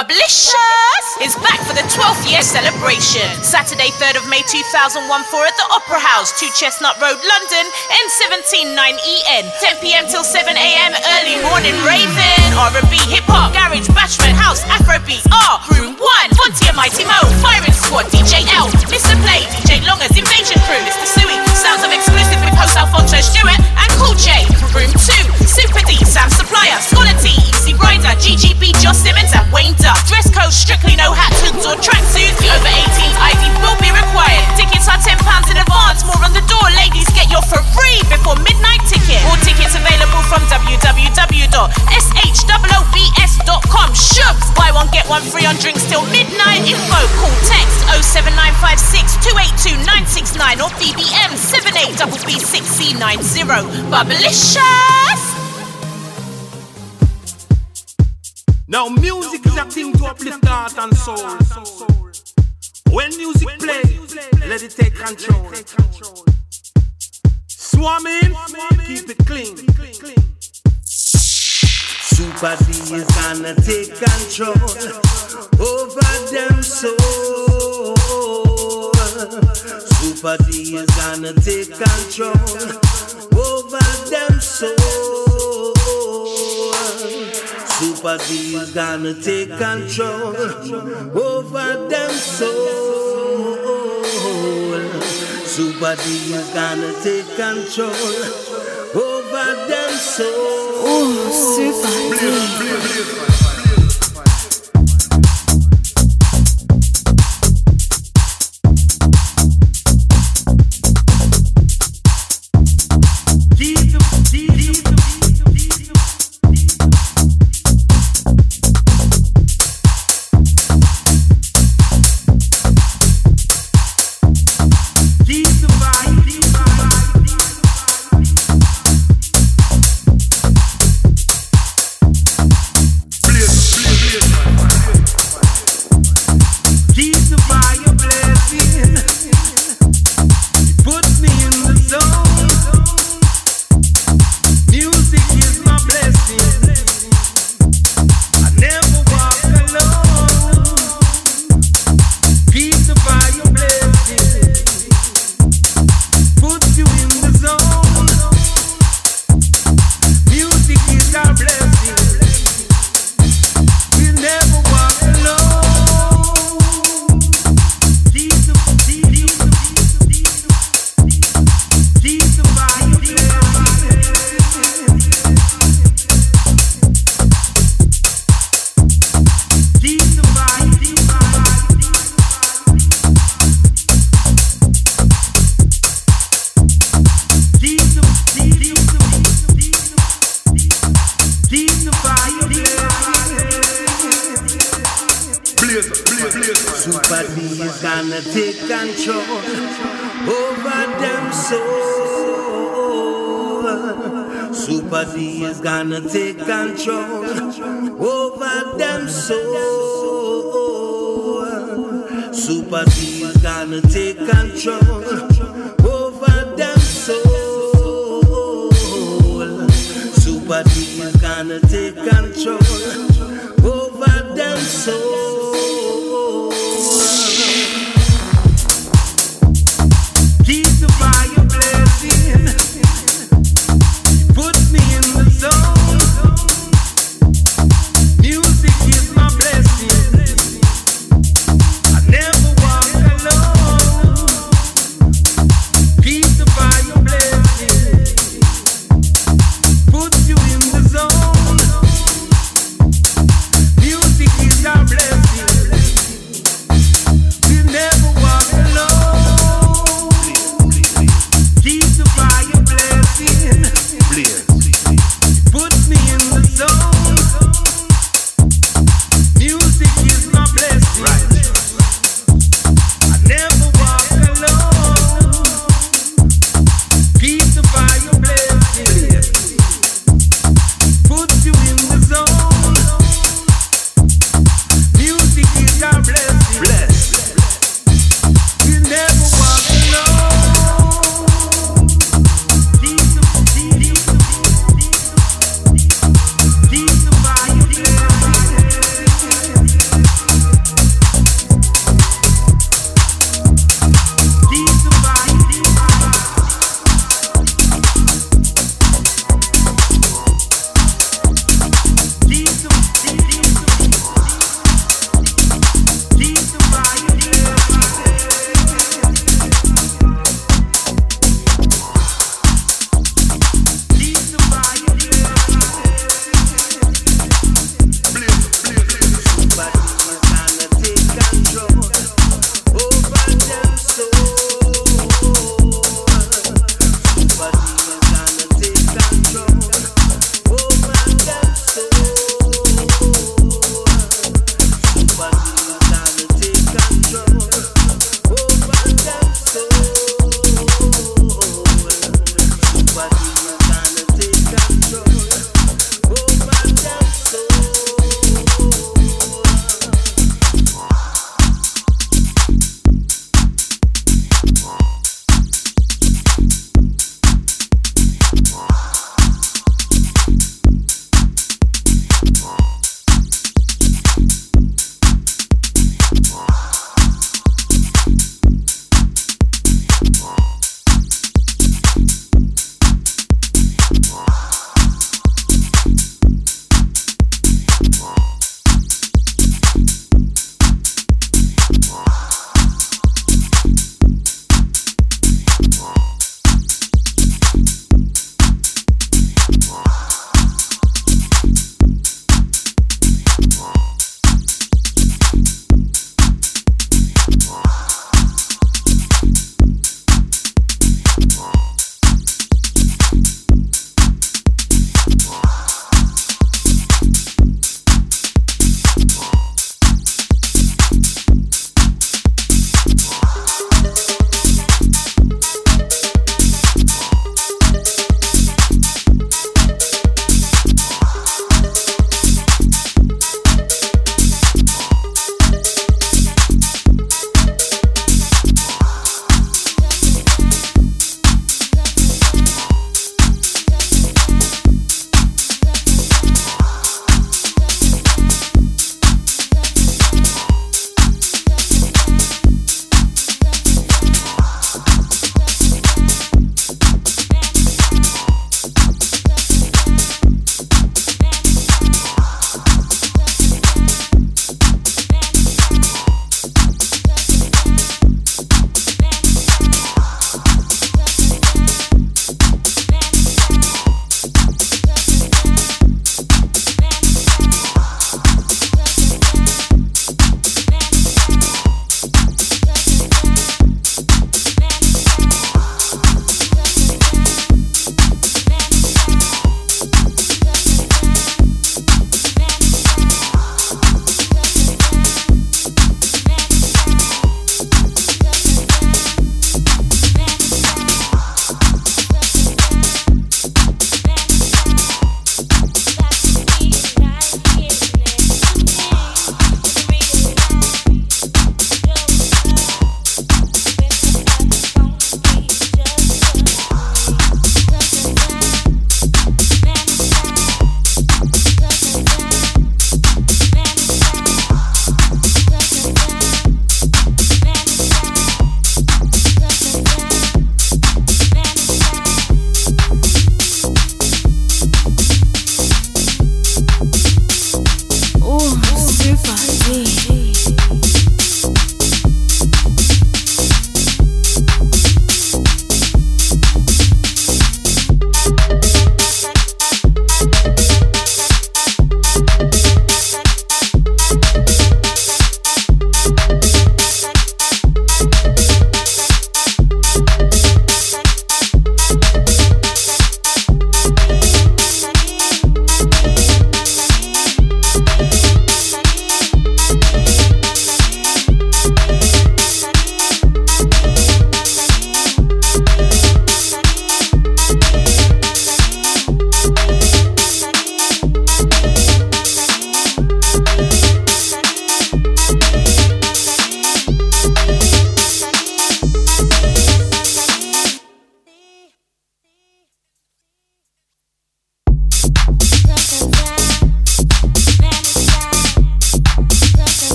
Bubblicious is back for the 12th year celebration. Saturday, 3rd of May 2001 for at the Opera House, 2 Chestnut Road, London, N179EN. 10 pm till 7 am, early morning raving. R&B, hip hop, garage, bashment, house, Afrobeat, R, Room 1, Fonty and Mighty Mo, Firing Squad, DJ L, Mr. Play, DJ Longers, Invasion Crew, Mr. Suey, Sounds of Exclusive with host Alfonso Stewart, and Cool J. Room 2, Super D, Sam Supplier, Scholar T, Easy Rider, GGB, Joss Simmons, and Wayne Duck. Dress code strictly no hats, hoods, or tracksuits. Over 18 ID will be required. Tickets are £10 in advance. More on the door. Ladies, get your for free before midnight ticket. All tickets available from www.shobs.com. Shubs. Buy one, get one free on drinks till midnight. Info. Call text 07956 282 969 or BBM 78BB6C90. Bubblicious. Now music is a thing to uplift heart and soul. When music plays, let it take control. Swarming, keep it clean. Super D is gonna take control over them soul. Super is gonna take control over them soul. Super D is gonna take control over them soul. Super D is gonna take control over them soul. Ooh, Super D.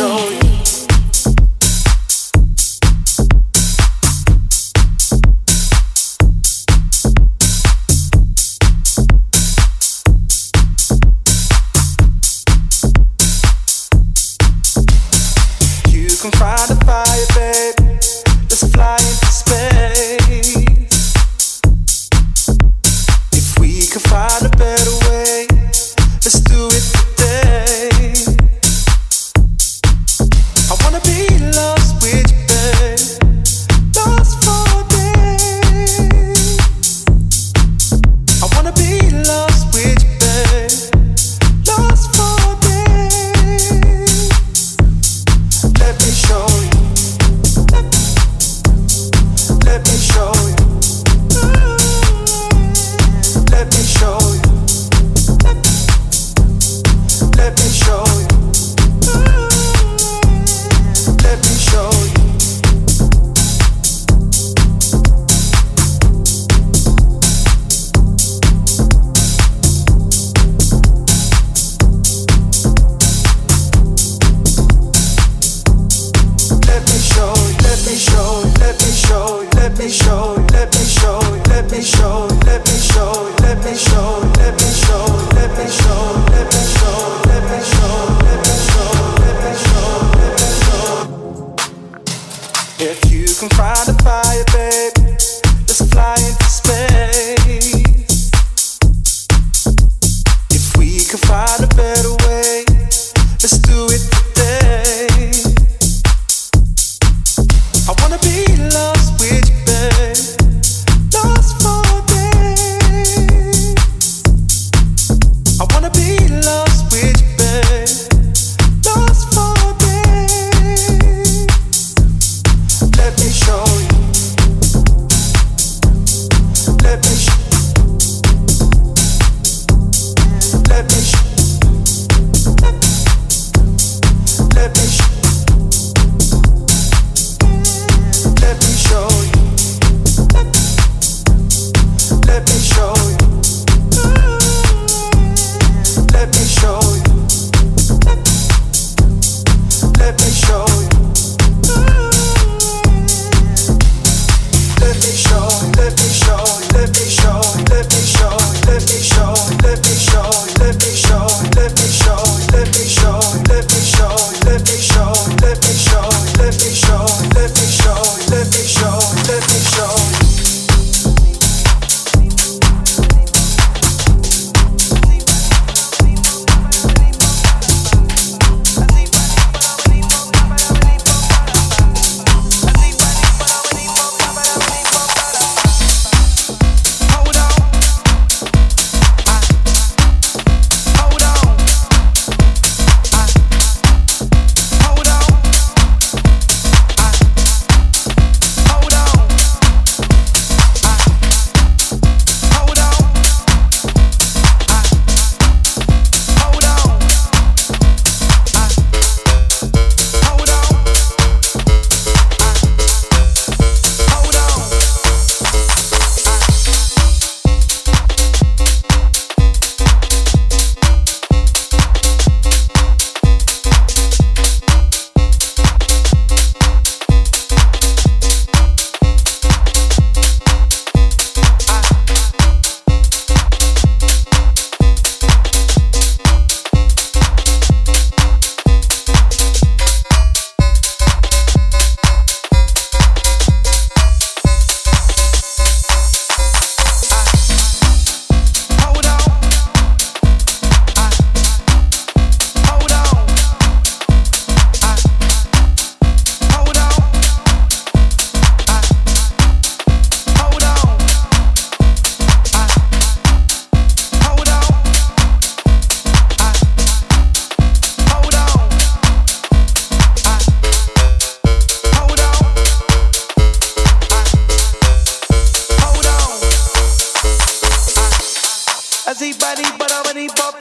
show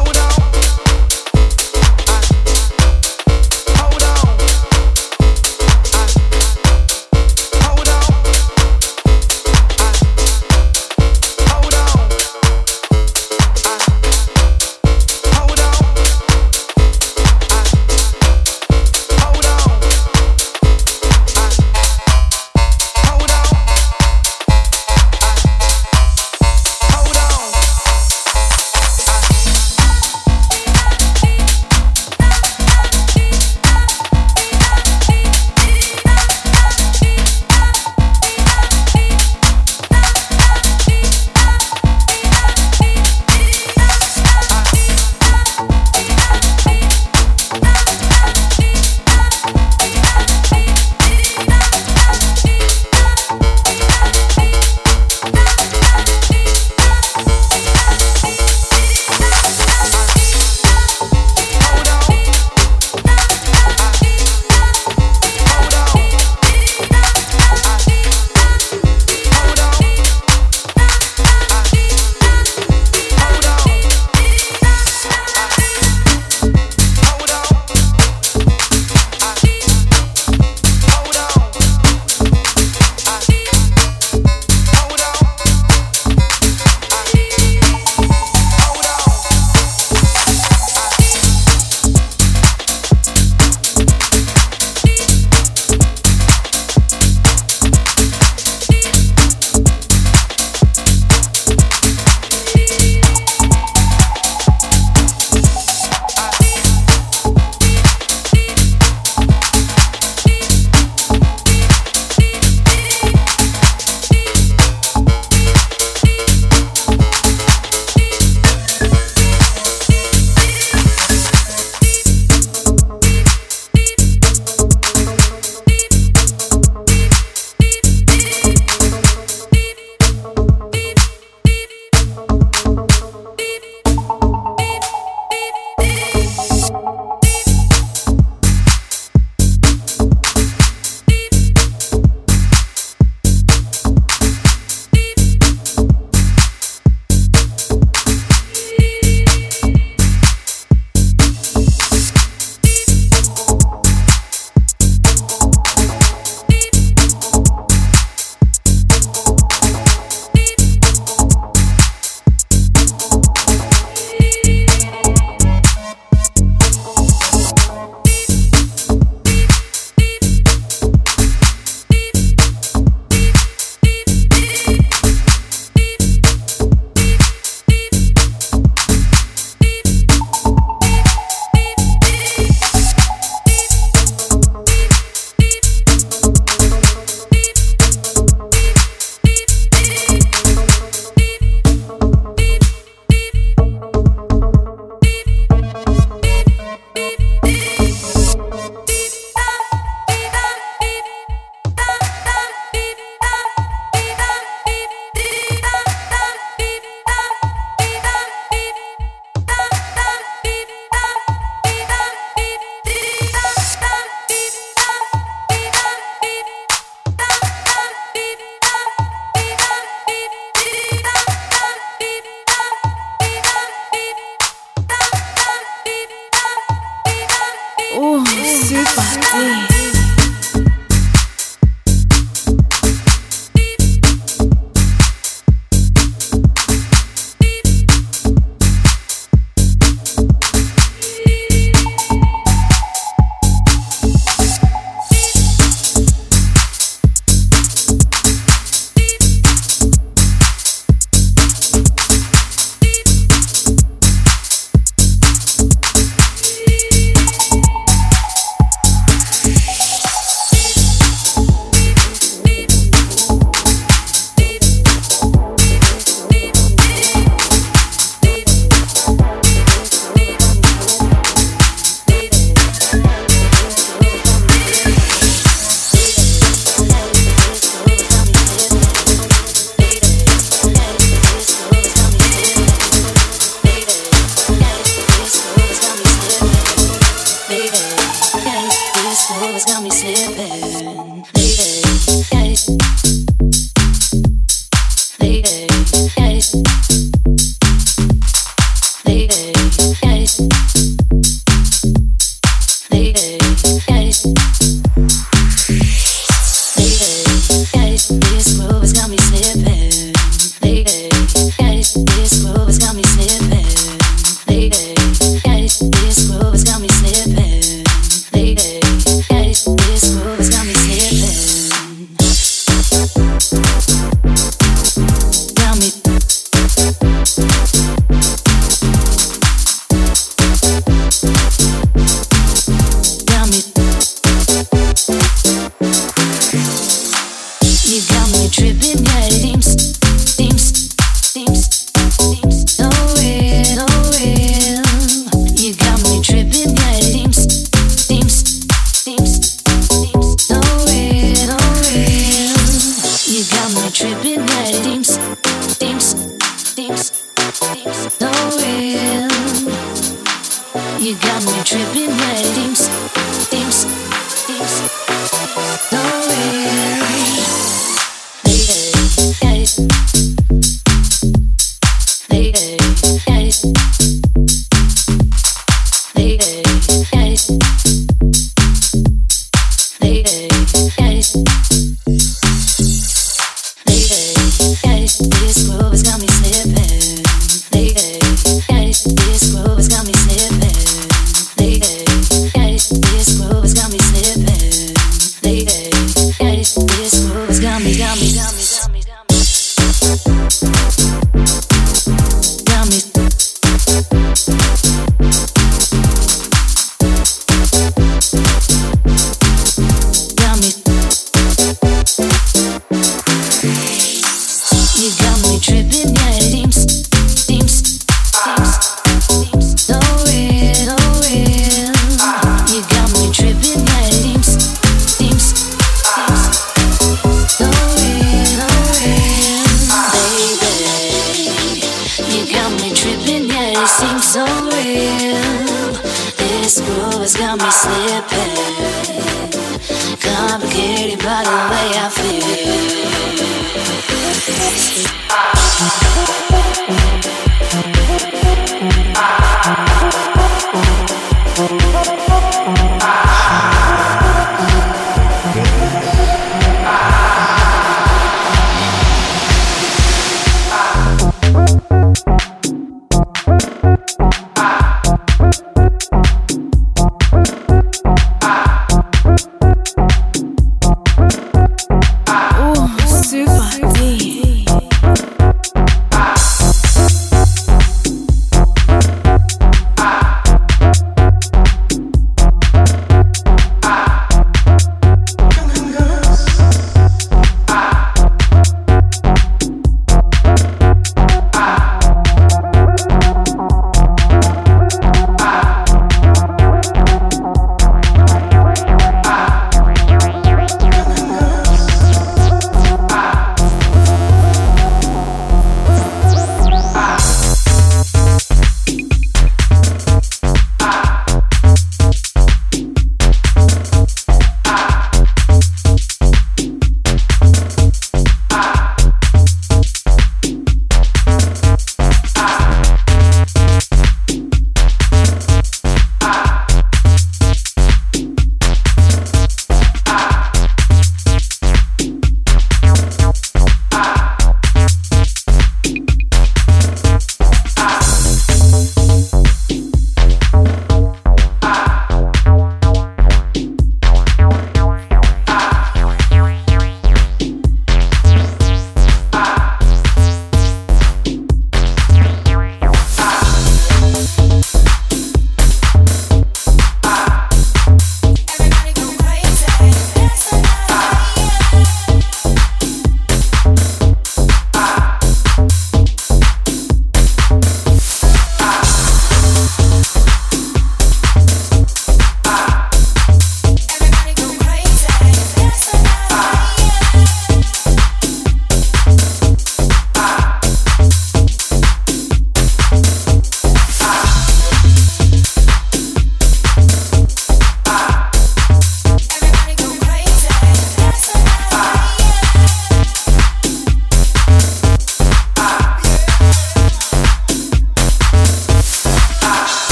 Hold on.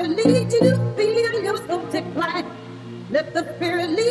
Spirit lead you feel yourself decline. Let the Spirit lead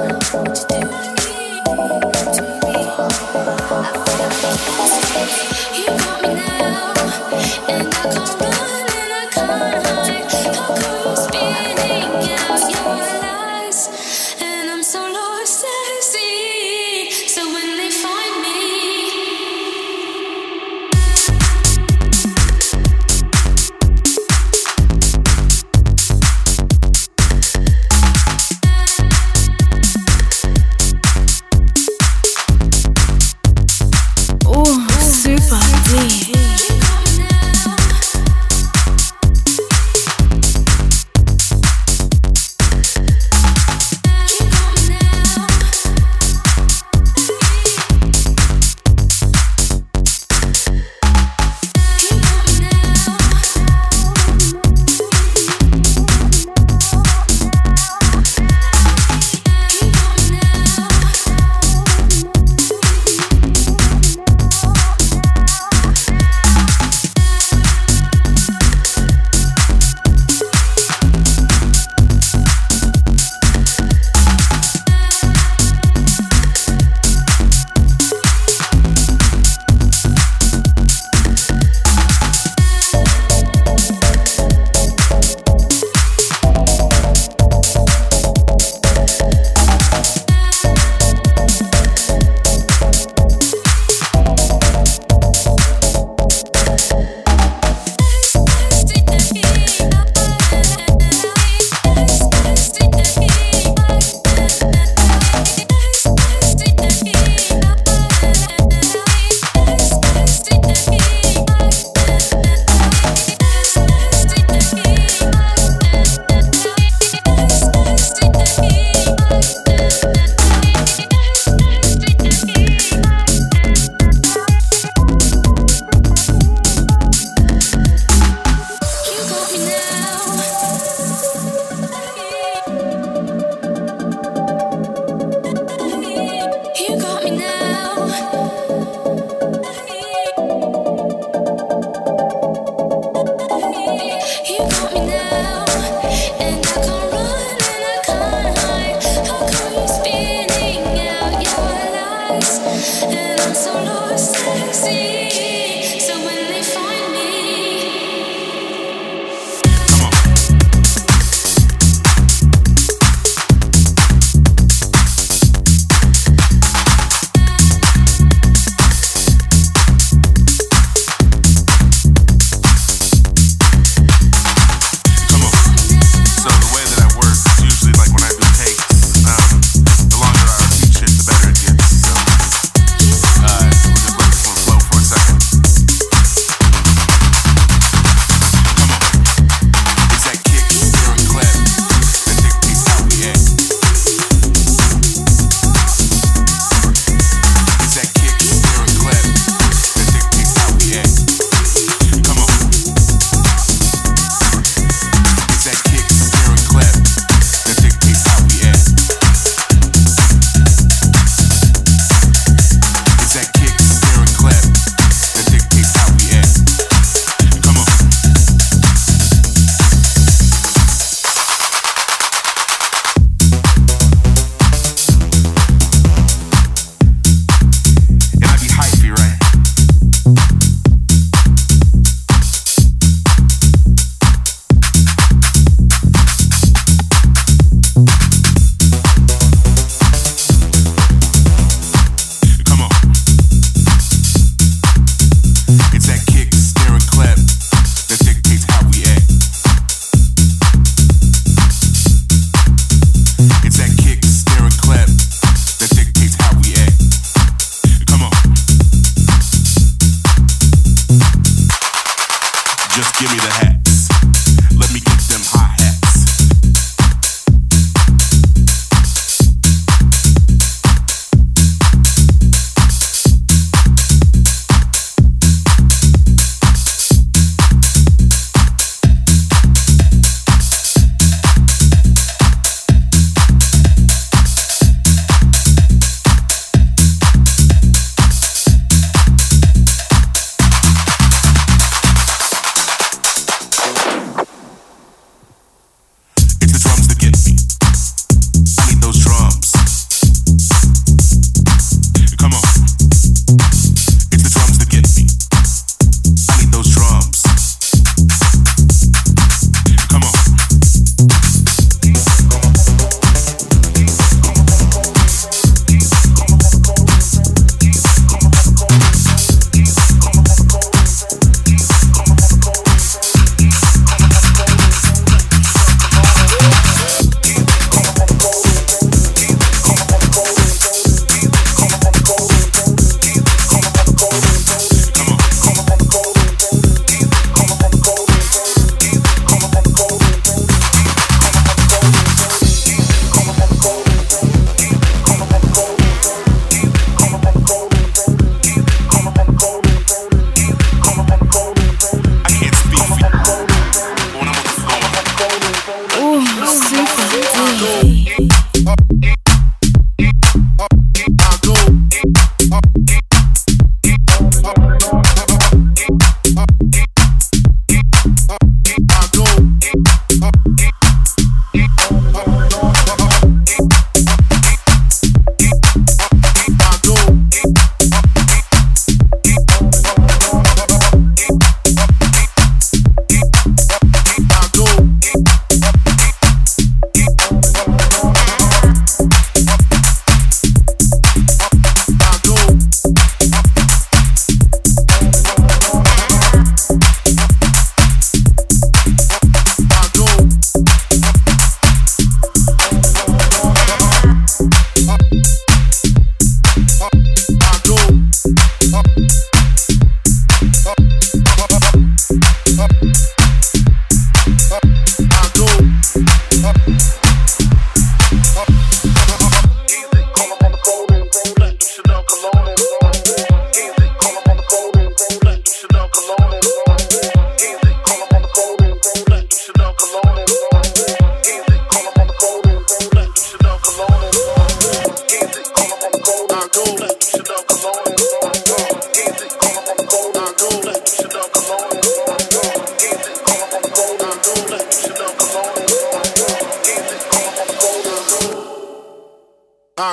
You got me now, and I come.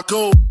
Go.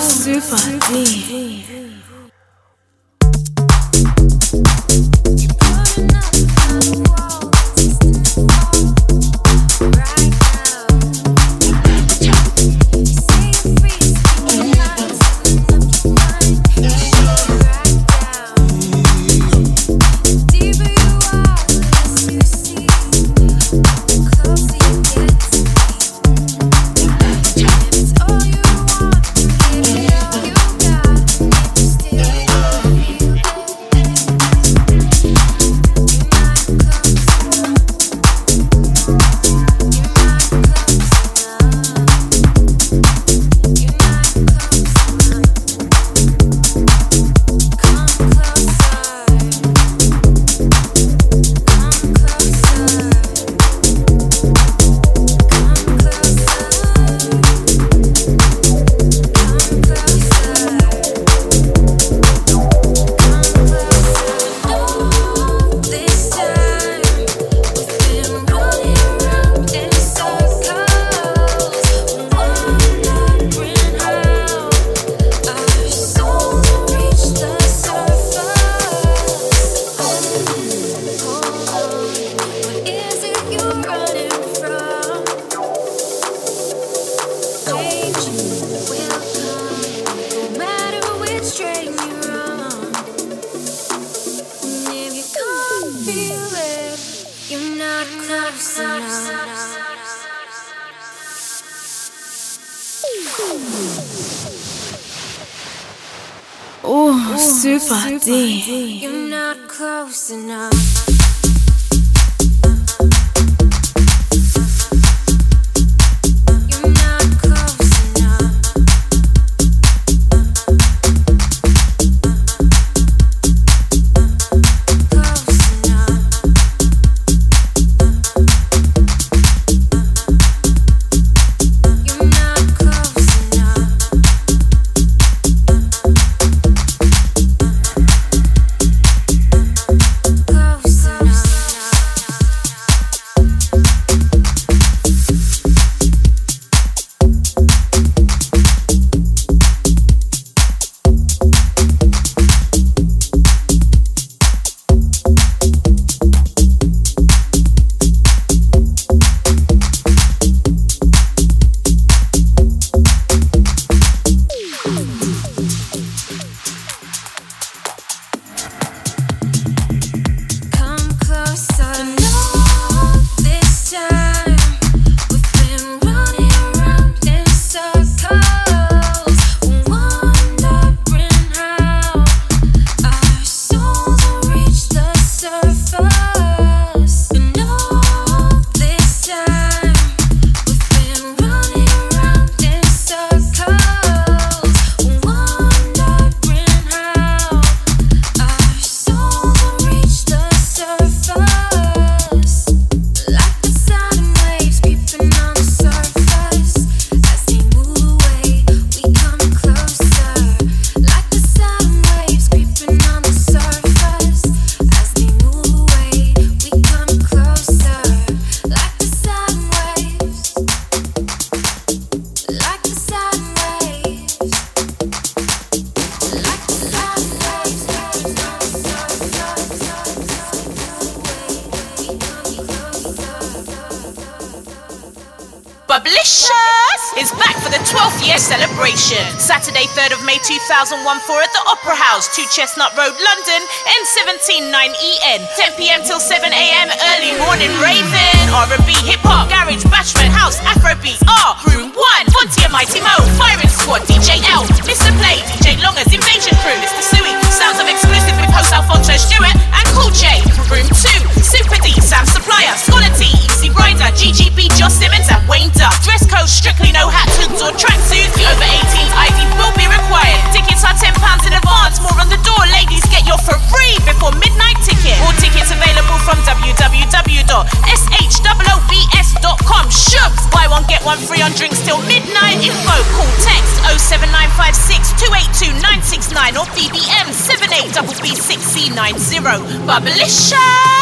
super, super. Chestnut Road, London, N179EN. 10 pm till 7 am, early morning raving. R&B, hip hop, garage, bashment, house, afrobeats, R. Bubblicious!